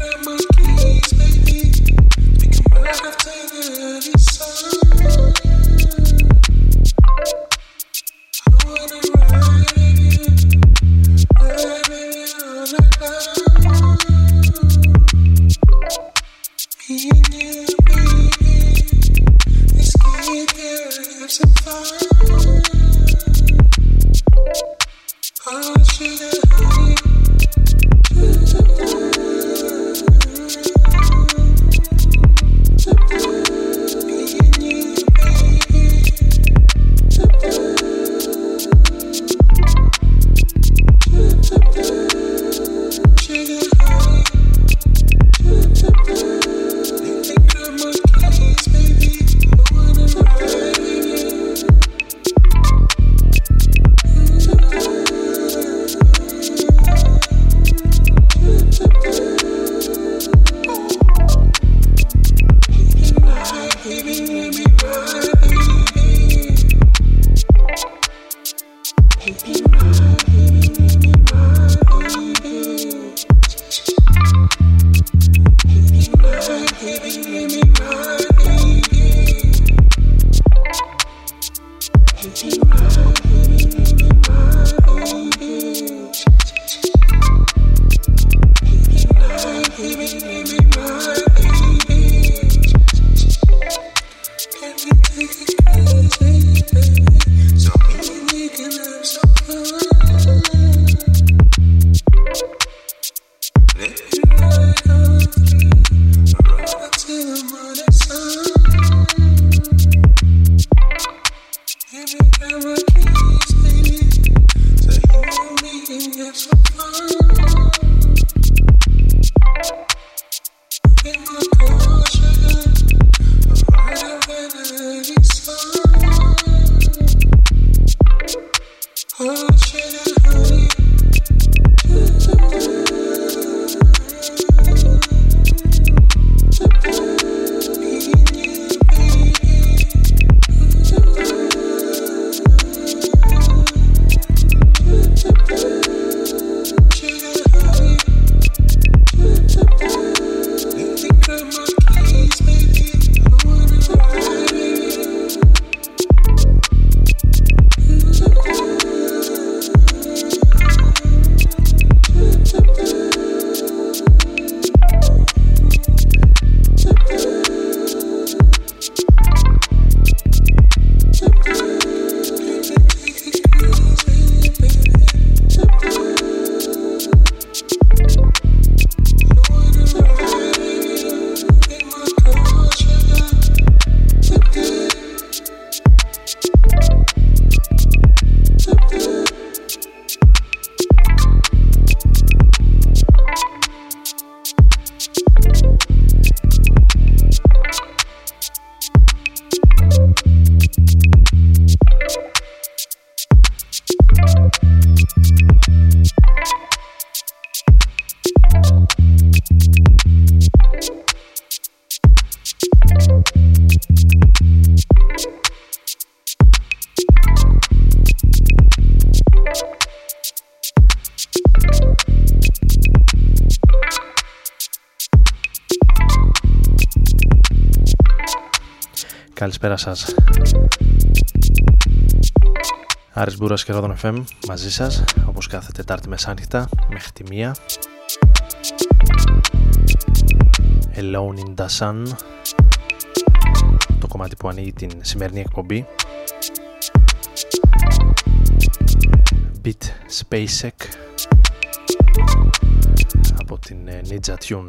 That much keys, baby. We can ride after. Καλησπέρα σας. Άρης Μπούρας και Ρόδον FM μαζί σας, όπως κάθε Τετάρτη μεσάνυχτα μέχρι τη μία. Alone in the Sun, το κομμάτι που ανοίγει την σημερινή εκπομπή. Beat Spacek από την ε, Ninja Tune.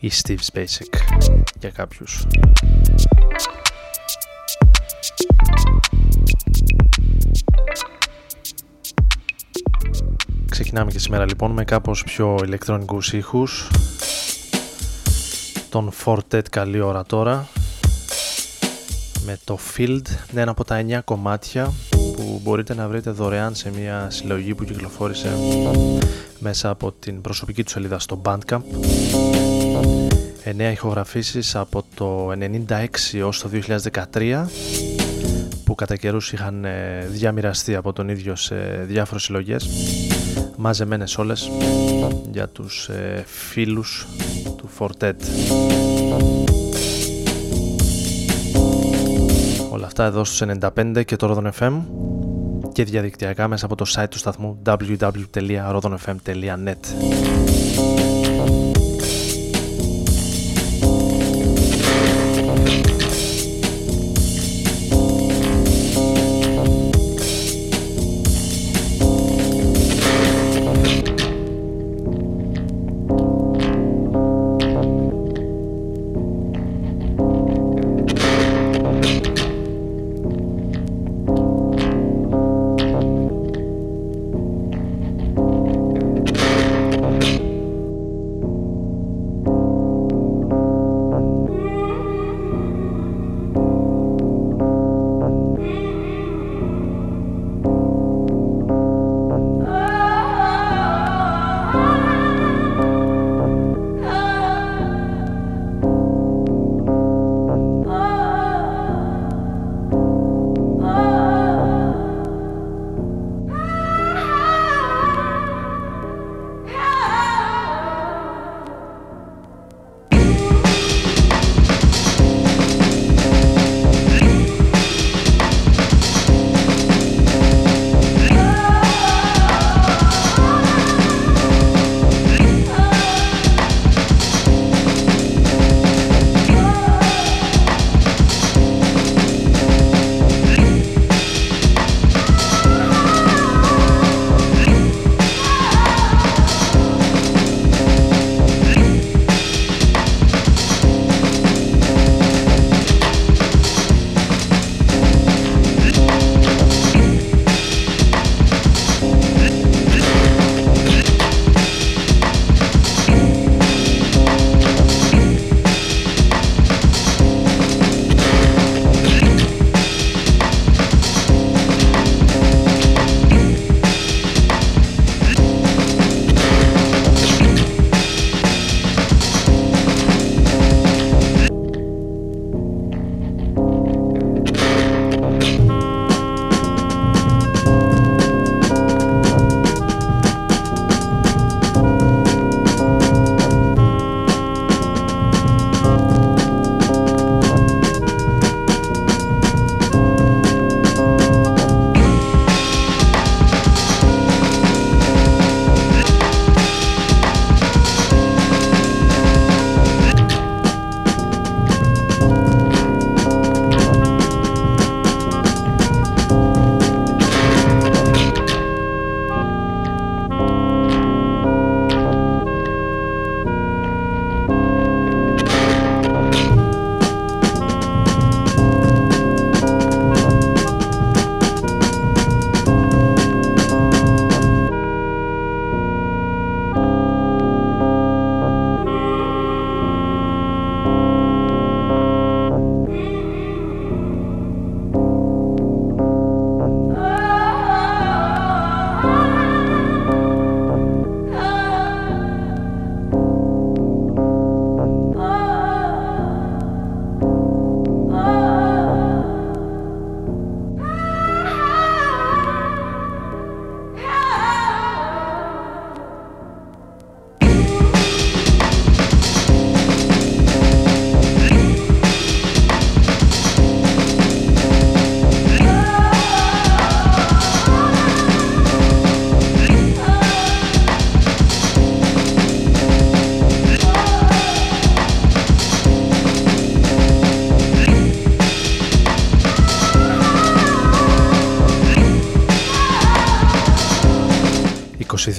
Ή Steve Spacek για κάποιους. Ξεκινάμε και σήμερα λοιπόν με κάπως πιο ηλεκτρονικούς ήχους. Τον Fortet καλή ώρα τώρα. Με το Field ένα από τα 9 κομμάτια που μπορείτε να βρείτε δωρεάν σε μια συλλογή που κυκλοφόρησε μέσα από την προσωπική του σελίδα στο Bandcamp 9 ηχογραφήσεις από το 96 έως το 2013 που κατά καιρούς είχαν ε, διαμοιραστεί από τον ίδιο σε διάφορες συλλογές μαζεμένες όλες για τους ε, φίλους του Fortet Όλα αυτά εδώ στους 95 και το Rodon FM και διαδικτυακά μέσα από το site του σταθμού www.rodonfm.net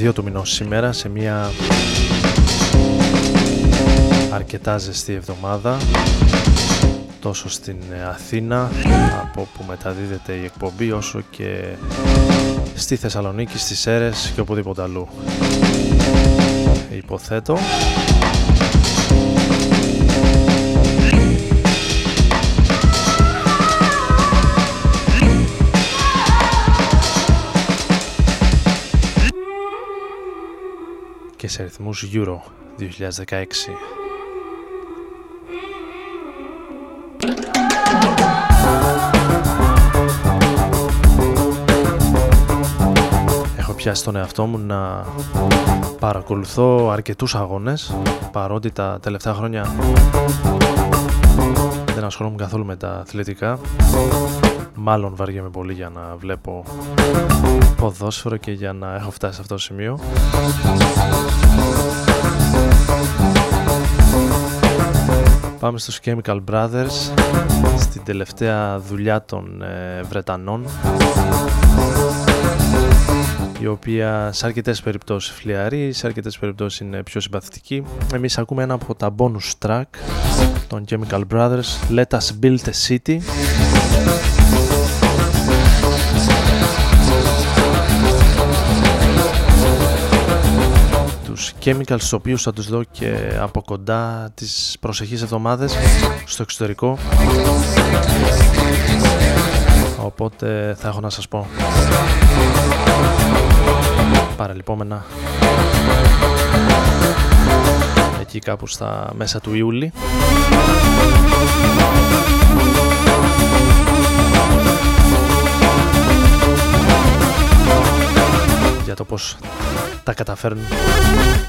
22 του μηνός σήμερα σε μια αρκετά ζεστή εβδομάδα τόσο στην Αθήνα από που μεταδίδεται η εκπομπή όσο και στη Θεσσαλονίκη, στις Σέρες και οπουδήποτε αλλού. Υποθέτω και σε αριθμούς Euro 2016 πιάσει τον εαυτό μου να παρακολουθώ αρκετούς αγώνες παρότι τα τελευταία χρόνια δεν ασχολούμαι καθόλου με τα αθλητικά μάλλον βαριέμαι πολύ για να βλέπω ποδόσφαιρο και για να έχω φτάσει σε αυτό το σημείο Πάμε στους Chemical Brothers στην τελευταία δουλειά των ε, Βρετανών η οποία σε αρκετές περιπτώσεις φλιαρεί, σε αρκετές περιπτώσεις είναι πιο συμπαθητική. Εμείς ακούμε ένα από τα bonus track των Chemical Brothers, Let Us Build a City. Τους Chemicals, τους οποίους θα τους δω και από κοντά τις προσεχείς εβδομάδες στο εξωτερικό. Οπότε θα έχω να σας πω. Παραλυπόμενα. Εκεί κάπου στα μέσα του Ιούλη. Για το πως τα καταφέρνουν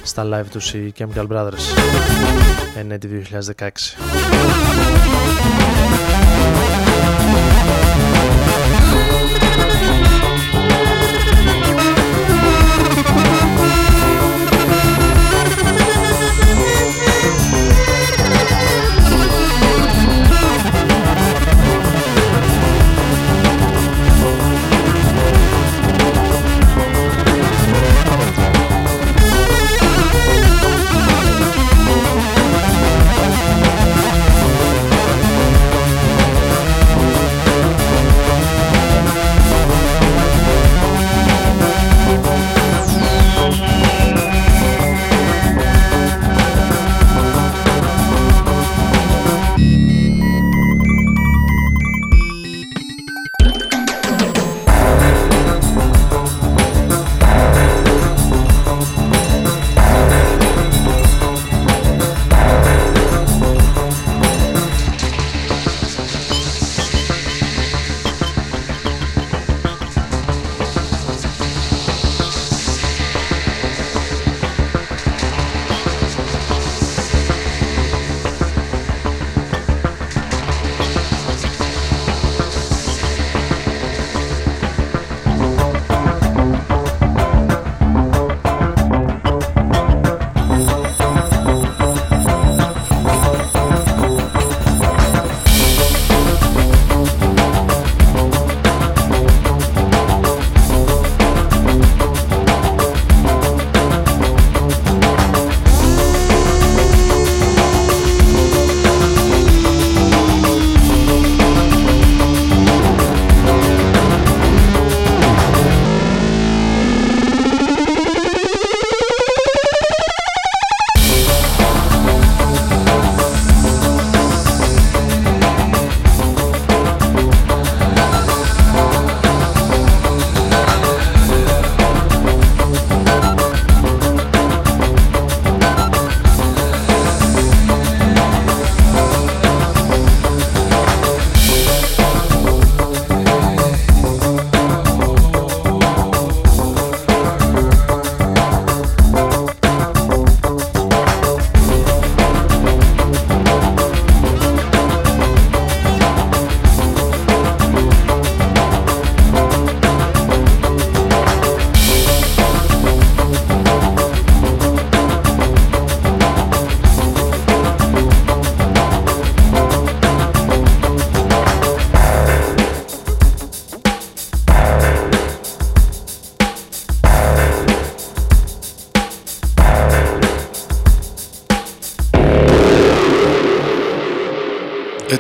στα live τους οι Chemical Brothers. Ενέτη 2016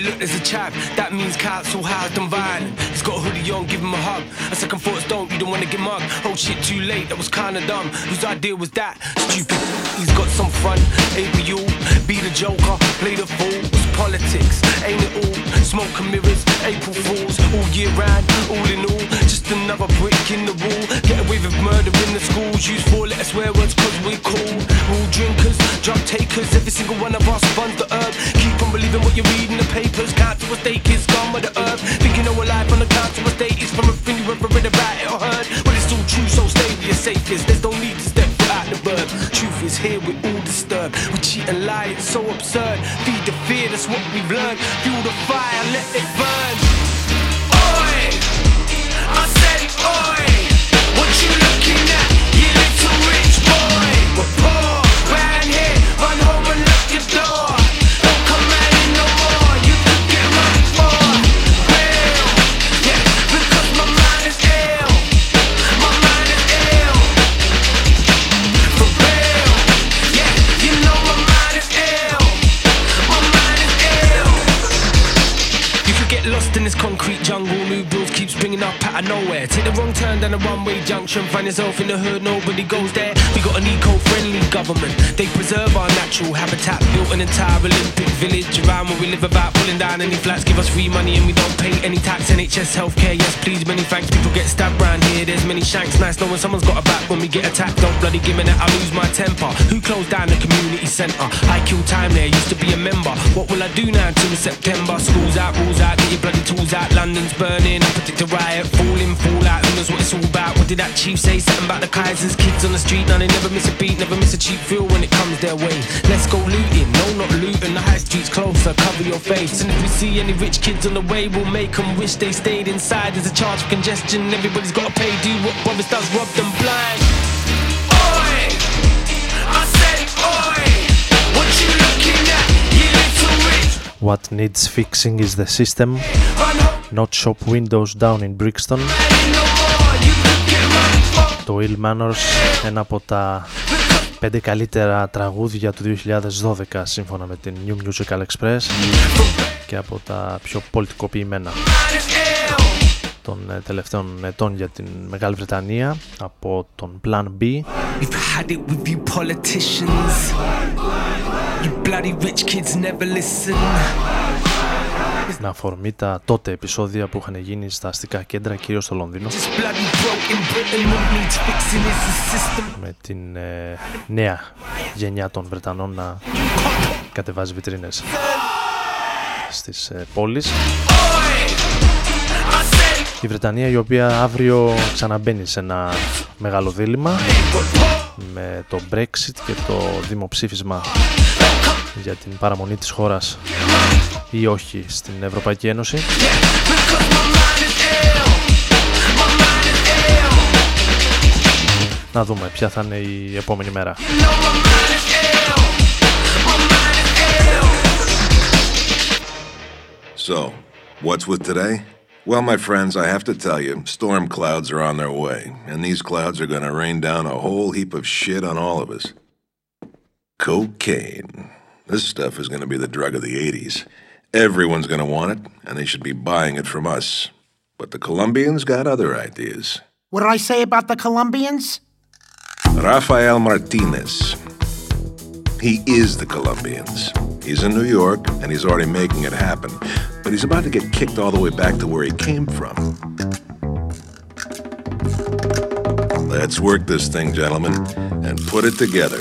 Look, there's a chap. That means council housed and violent. He's got a hoodie on, give him a hug. A second thoughts don't, you don't wanna get mugged. Oh shit, too late, that was kinda dumb. Whose idea was that? Stupid. He's got some ain't you? Be the joker, play the fool. It's politics, ain't it all? Smoke and mirrors, April Fools, all year round, all in all. Just another brick in the wall. Get away with murder in the schools. Use four letter swear words cause we cool. Rule drinkers, drug takers, every single one of us runs the herb. Keep on believing what you read in the papers. Council estate is gone with the herb. Thinking our life on the council estate is from a thing you ever read about it or heard. But it's all true, so stay with your safest. There's no need to step out the verb. Truth is here, we're all disturbed. We cheat and lie, it's so absurd. Feed the fear, that's what we've learned. Fuel the fire, let it burn. Oi! I said, oi! What you looking at, you little rich boy? Of nowhere. Take the wrong turn down a one-way junction. Find yourself in the hood, nobody goes there. We got an eco-friendly government. They preserve our natural habitat. Built an entire Olympic village around where we live about pulling down any flats. Give us free money and we don't pay any tax. NHS healthcare, yes please, many thanks. People get stabbed round here. There's many shanks. Nice knowing someone's got a back when we get attacked. Don't bloody give me that, I lose my temper. Who closed down the community centre? I kill time there, used to be a member. What will I do now until September? Schools out, rules out, get your bloody tools out. London's burning, I predict a riot. In, fall out, who knows what it's all about? What did that chief say? Something about the Kaisers, kids on the street. Now they never miss a beat, never miss a cheap feel when it comes their way. Let's go looting, no, not looting. The high street's closer, cover your face. And if we see any rich kids on the way, we'll make them wish they stayed inside. There's a charge for congestion, everybody's gotta pay. Do what Boris does, rob them blind. Oi! I said, oi! What you looking at, you little rich? What needs fixing is the system, not shop windows down in Brixton. no more, you could get run for. Το Ill Manors, ένα από τα πέντε καλύτερα τραγούδια του 2012 σύμφωνα με την New Musical Express και από τα πιο πολιτικοποιημένα των ε, τελευταίων ετών για την Μεγάλη Βρετανία από τον Plan B We've had it with you politicians. You bloody rich kids never listen. Με αφορμή τα τότε επεισόδια που είχαν γίνει στα αστικά κέντρα κυρίως στο Λονδίνο This bloody broke in Britain. What needs fixing is the system. με την ε, νέα γενιά των Βρετανών να κατεβάζει βιτρίνες στις ε, πόλεις η Βρετανία η οποία αύριο ξαναμπαίνει σε ένα μεγάλο δίλημα με το Brexit και το δημοψήφισμα για την παραμονή της χώρας ή όχι στην Ευρωπαϊκή Ένωση. Να δούμε ποια θα είναι η επόμενη μέρα. So, what's with today? Well, my friends, I have to tell you, storm clouds are on their way, and these clouds are going to rain down a whole heap of shit on all of us. Cocaine. This stuff is going to be the drug of the 80s. Everyone's going to want it, and they should be buying it from us. But the Colombians got other ideas. What did I say about the Colombians? Rafael Martinez. He is the Colombians. He's in New York, and he's already making it happen. But he's about to get kicked all the way back to where he came from. Let's work this thing, gentlemen, and put it together.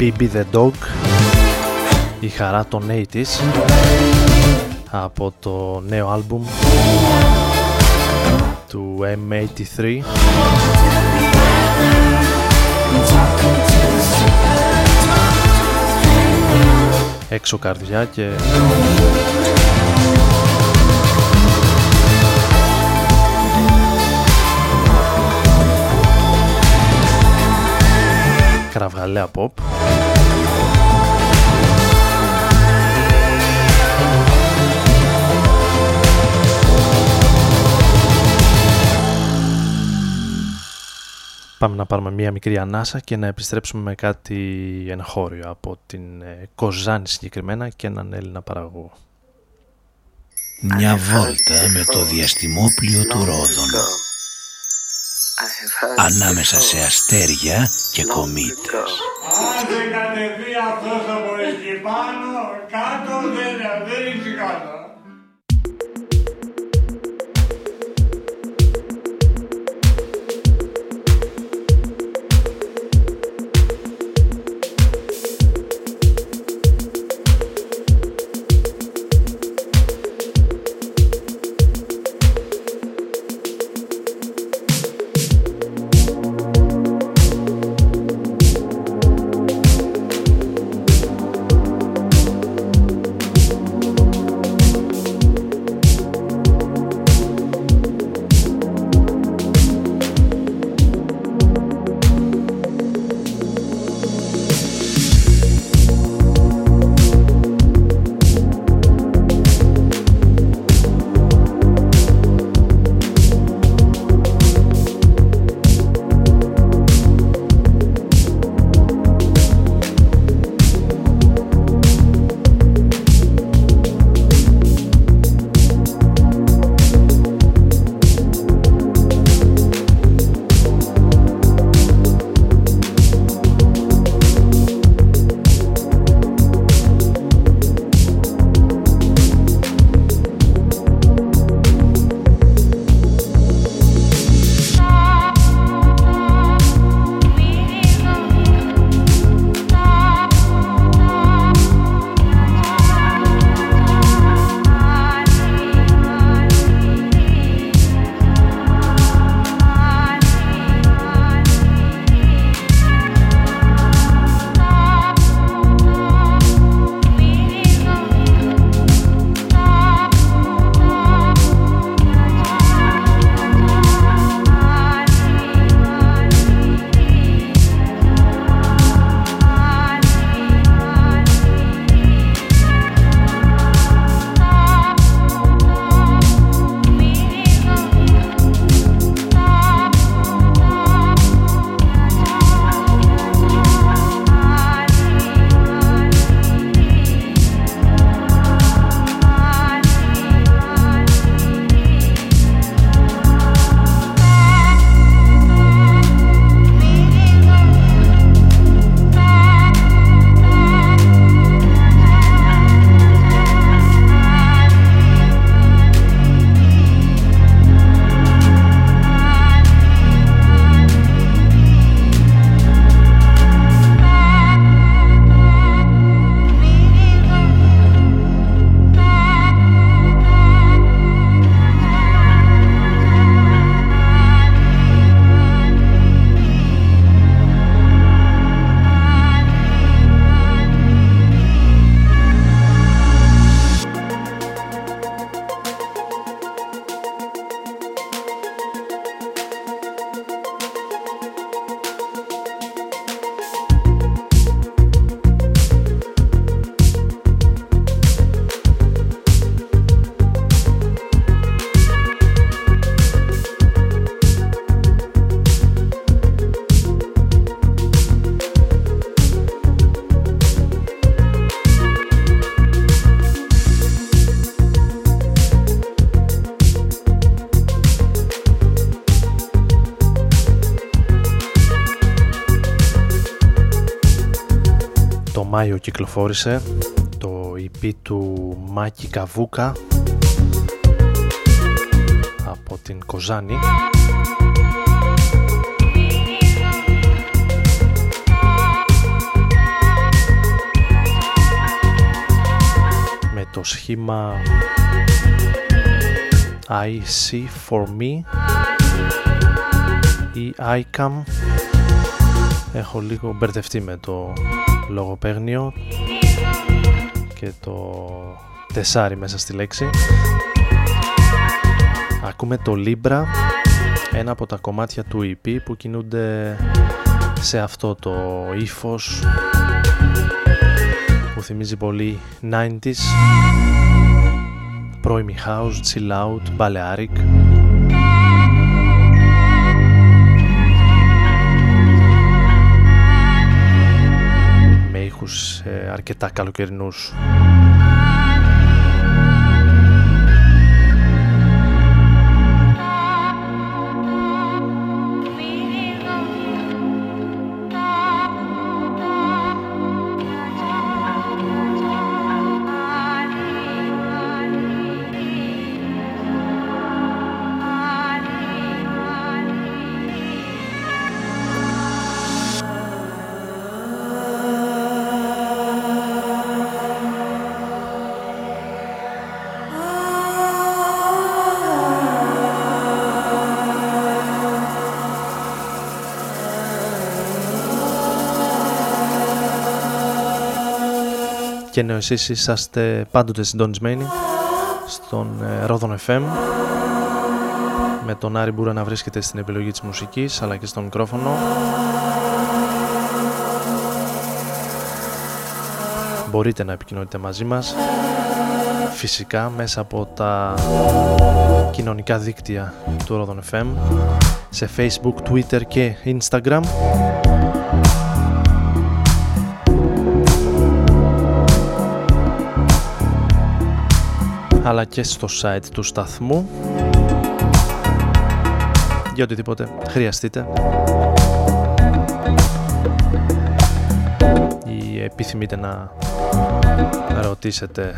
BB The Dog. Η χαρά των 80's από το νέο άλμπουμ του M83. Έξω καρδιά και κραυγαλαία pop Πάμε να πάρουμε μία μικρή ανάσα και να επιστρέψουμε με κάτι εγχώριο από την ε, Κοζάνη συγκεκριμένα και έναν Έλληνα παραγωγό. Μια βόλτα με το διαστημόπλιο του Ρόδων ανάμεσα σε αστέρια και κομήτες. Αν δεν κατεβεί αυτός από εκεί πάνω, κάτω δεν, δεν είναι κάτω. Μάιο κυκλοφόρησε το EP του Μάκη Καβούκα από την Κοζάνη. Με το σχήμα I see for me ή I come έχω λίγο μπερδευτεί με το λογοπαίγνιο και το τεσάρι μέσα στη λέξη. Ακούμε το Libra ένα από τα κομμάτια του EP που κινούνται σε αυτό το ύφος που θυμίζει πολύ 90s πρώιμη house, chill out, balearic ε, αρκετά καλοκαιρινούς και ενώ εσείς είσαστε πάντοτε συντονισμένοι στον ε, Ρόδον FM με τον Άρη Μπούρα να βρίσκεται στην επιλογή της μουσικής αλλά και στο μικρόφωνο. Μπορείτε να επικοινωνείτε μαζί μας φυσικά μέσα από τα κοινωνικά δίκτυα του Ρόδον FM σε Facebook, Twitter και Instagram αλλά και στο site του σταθμού. Για οτιδήποτε χρειαστείτε. Ή επιθυμείτε να ρωτήσετε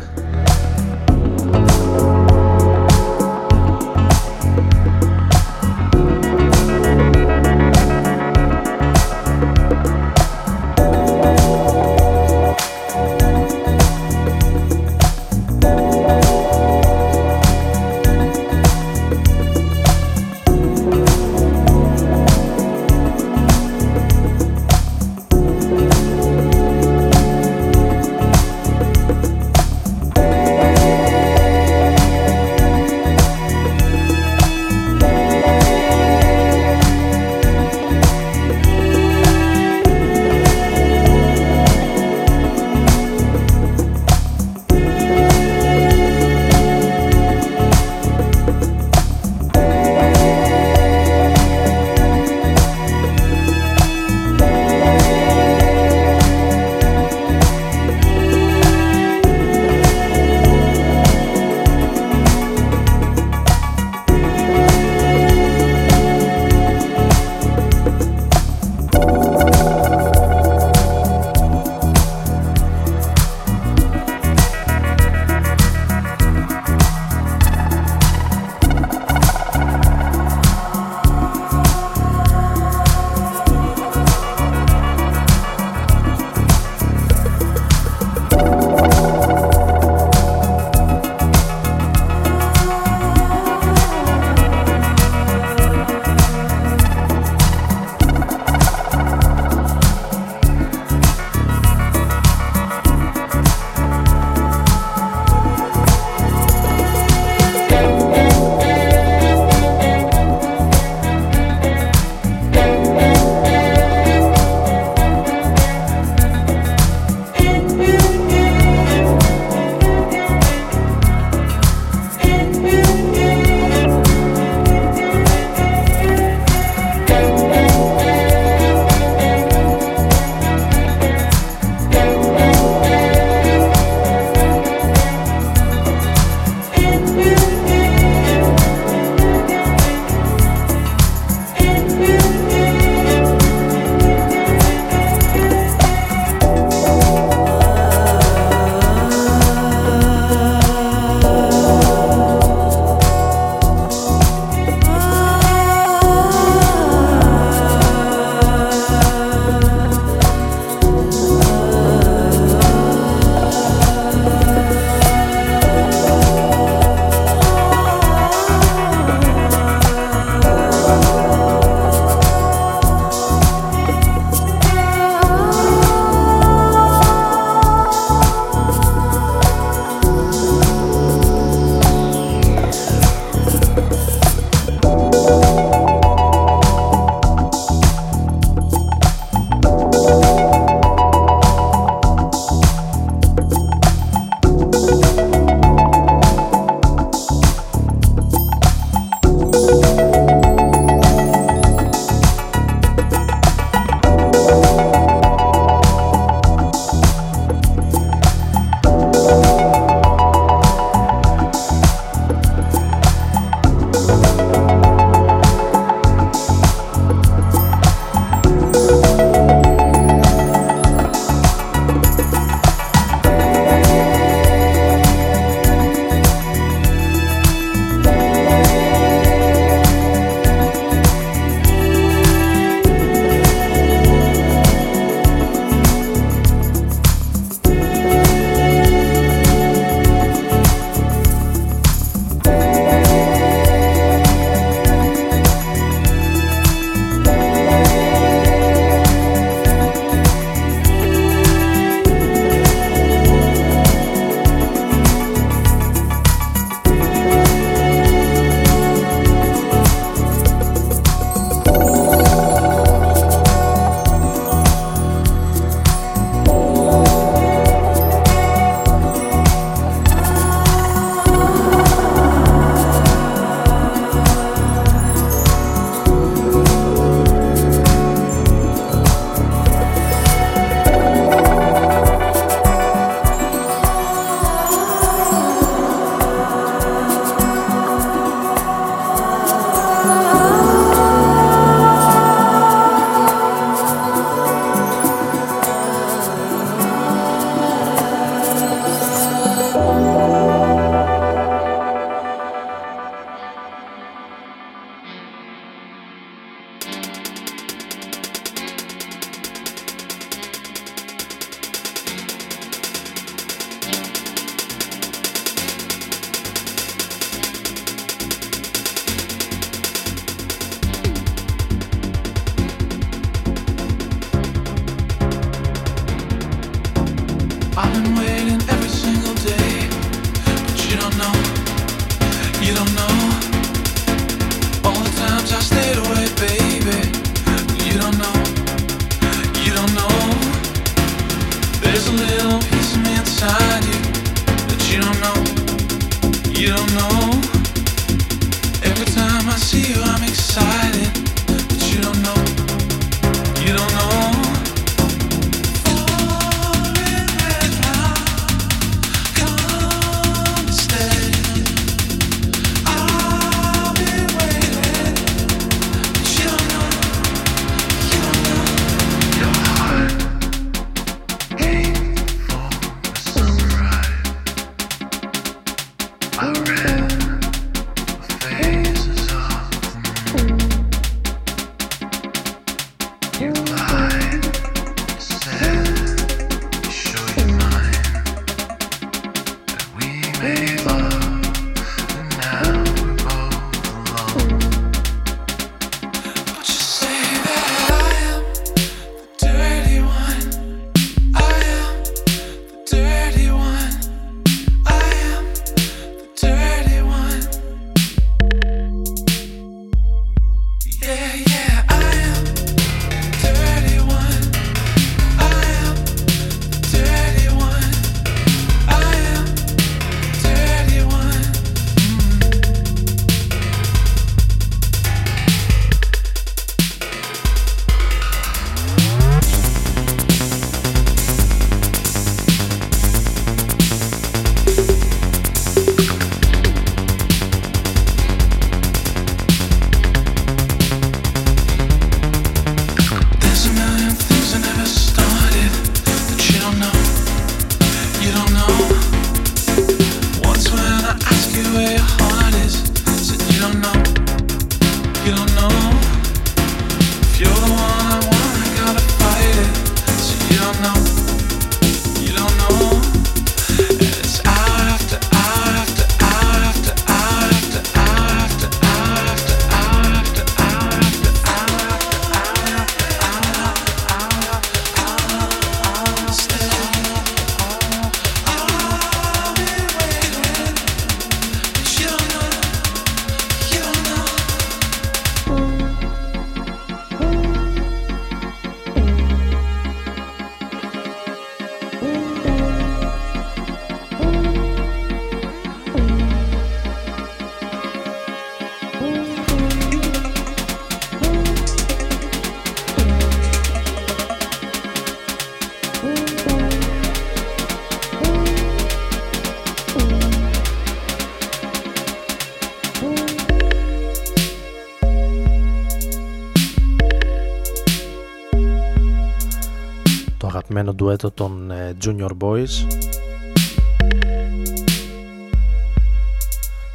ντουέτο των ε, Junior Boys.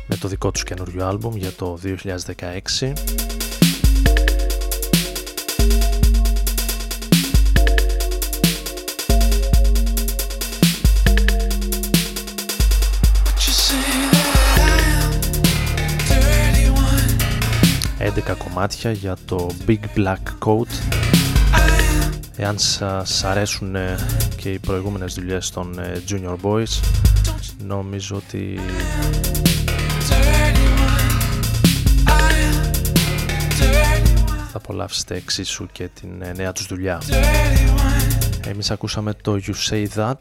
Με το δικό τους καινούριο άλμπουμ για το 2016 11 κομμάτια για το Big Black Coat Εάν σας αρέσουν ε, και οι προηγούμενες δουλειές των ε, Junior Boys νομίζω ότι θα απολαύσετε εξίσου και την ε, νέα τους δουλειά. Εμείς ακούσαμε το You Say That,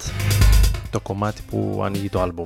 το κομμάτι που ανοίγει το άλμπουμ.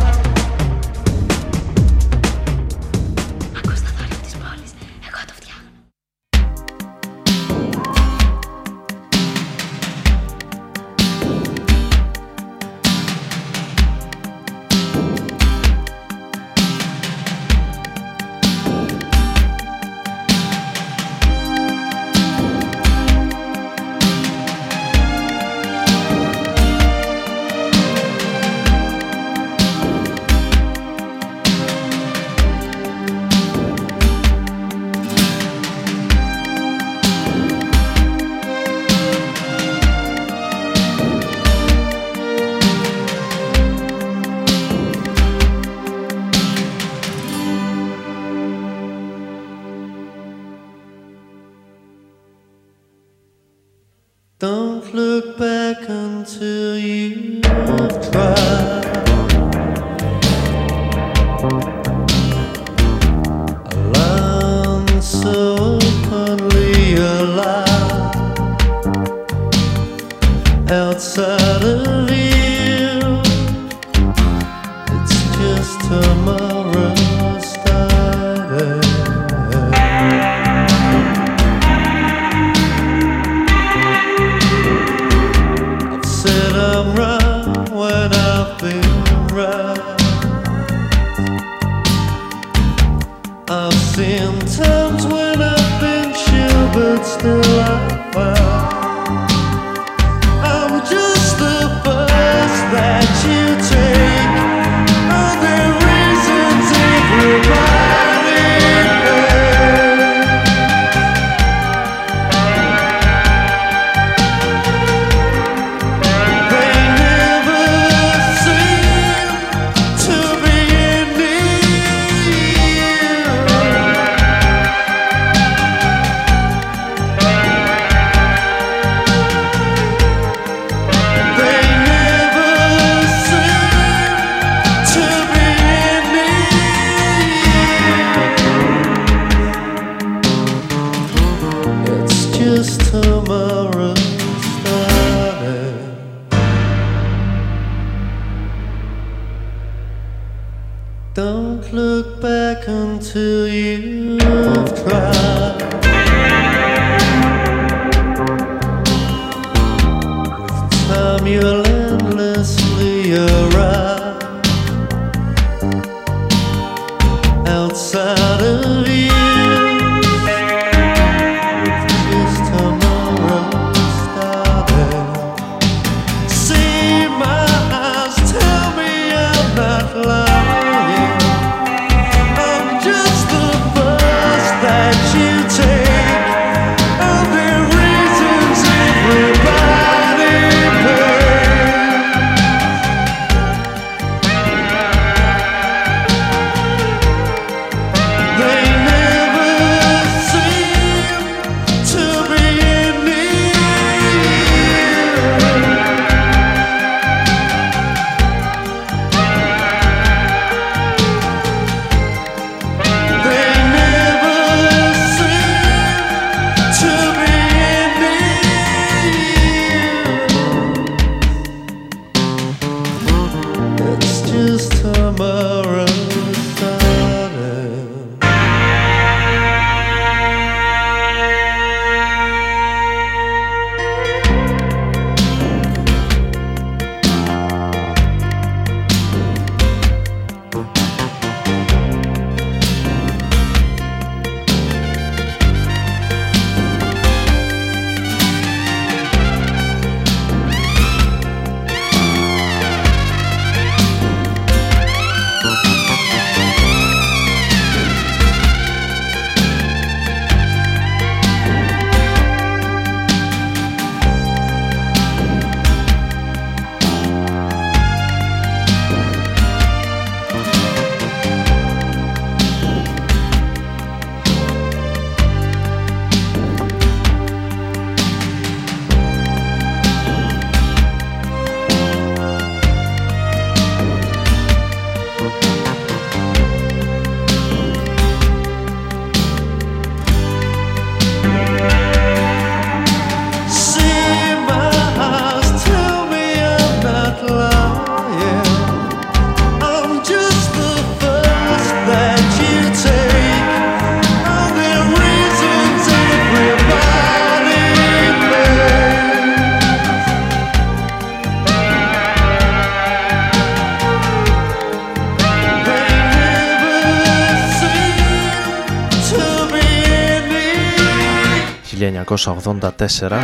1984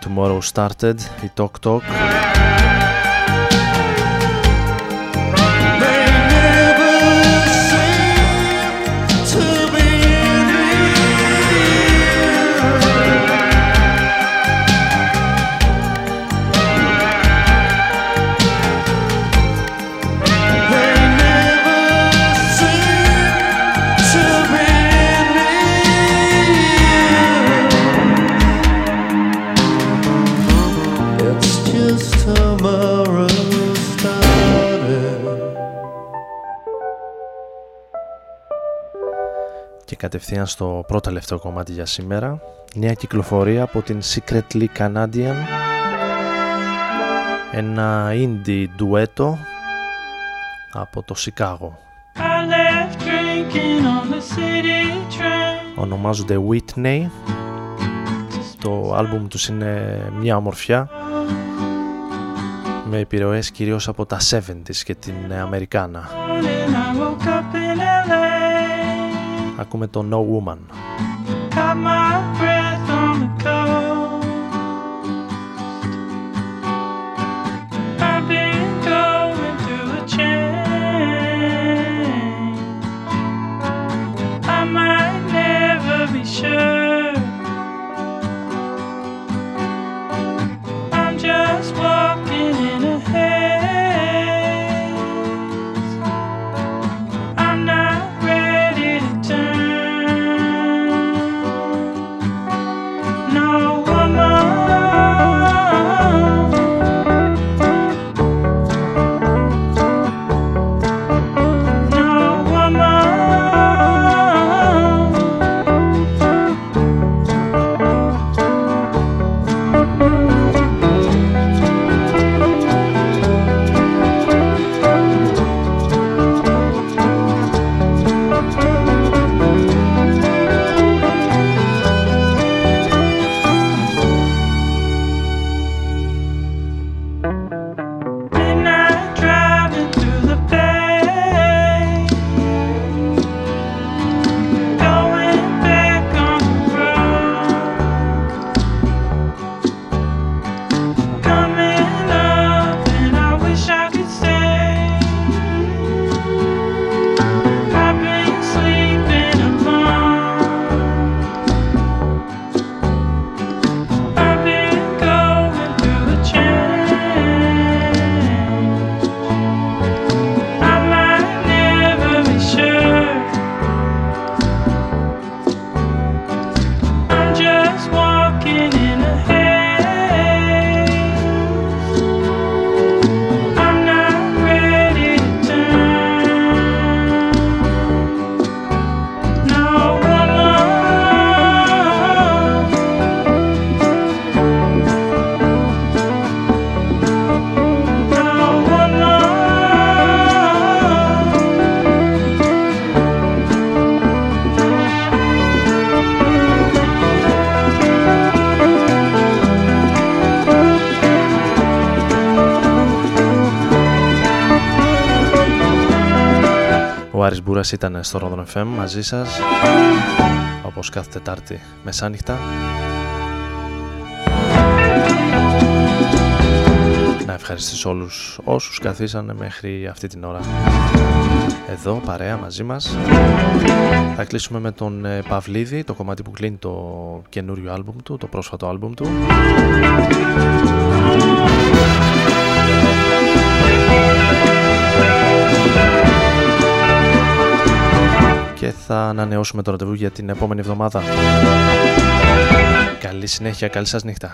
Tomorrow Started. Η Tok Tok κατευθείαν στο πρώτο τελευταίο κομμάτι για σήμερα. Νέα κυκλοφορία από την Secretly Canadian. Ένα indie ντουέτο από το Σικάγο. Ονομάζονται Whitney. Το άλμπουμ τους είναι μια ομορφιά με επιρροές κυρίως από τα 70s και την Αμερικάνα. Ακούμε το No Woman. Μπούρας ήταν στο Rodon FM μαζί σας όπως κάθε Τετάρτη μεσάνυχτα. Να ευχαριστήσω όλους όσους καθίσανε μέχρι αυτή την ώρα. Εδώ παρέα μαζί μας. Θα κλείσουμε με τον ε, Παυλίδη το κομμάτι που κλείνει το καινούριο άλμπουμ του το πρόσφατο άλμπουμ του και θα ανανεώσουμε το ραντεβού για την επόμενη εβδομάδα. Καλή συνέχεια, καλή σας νύχτα.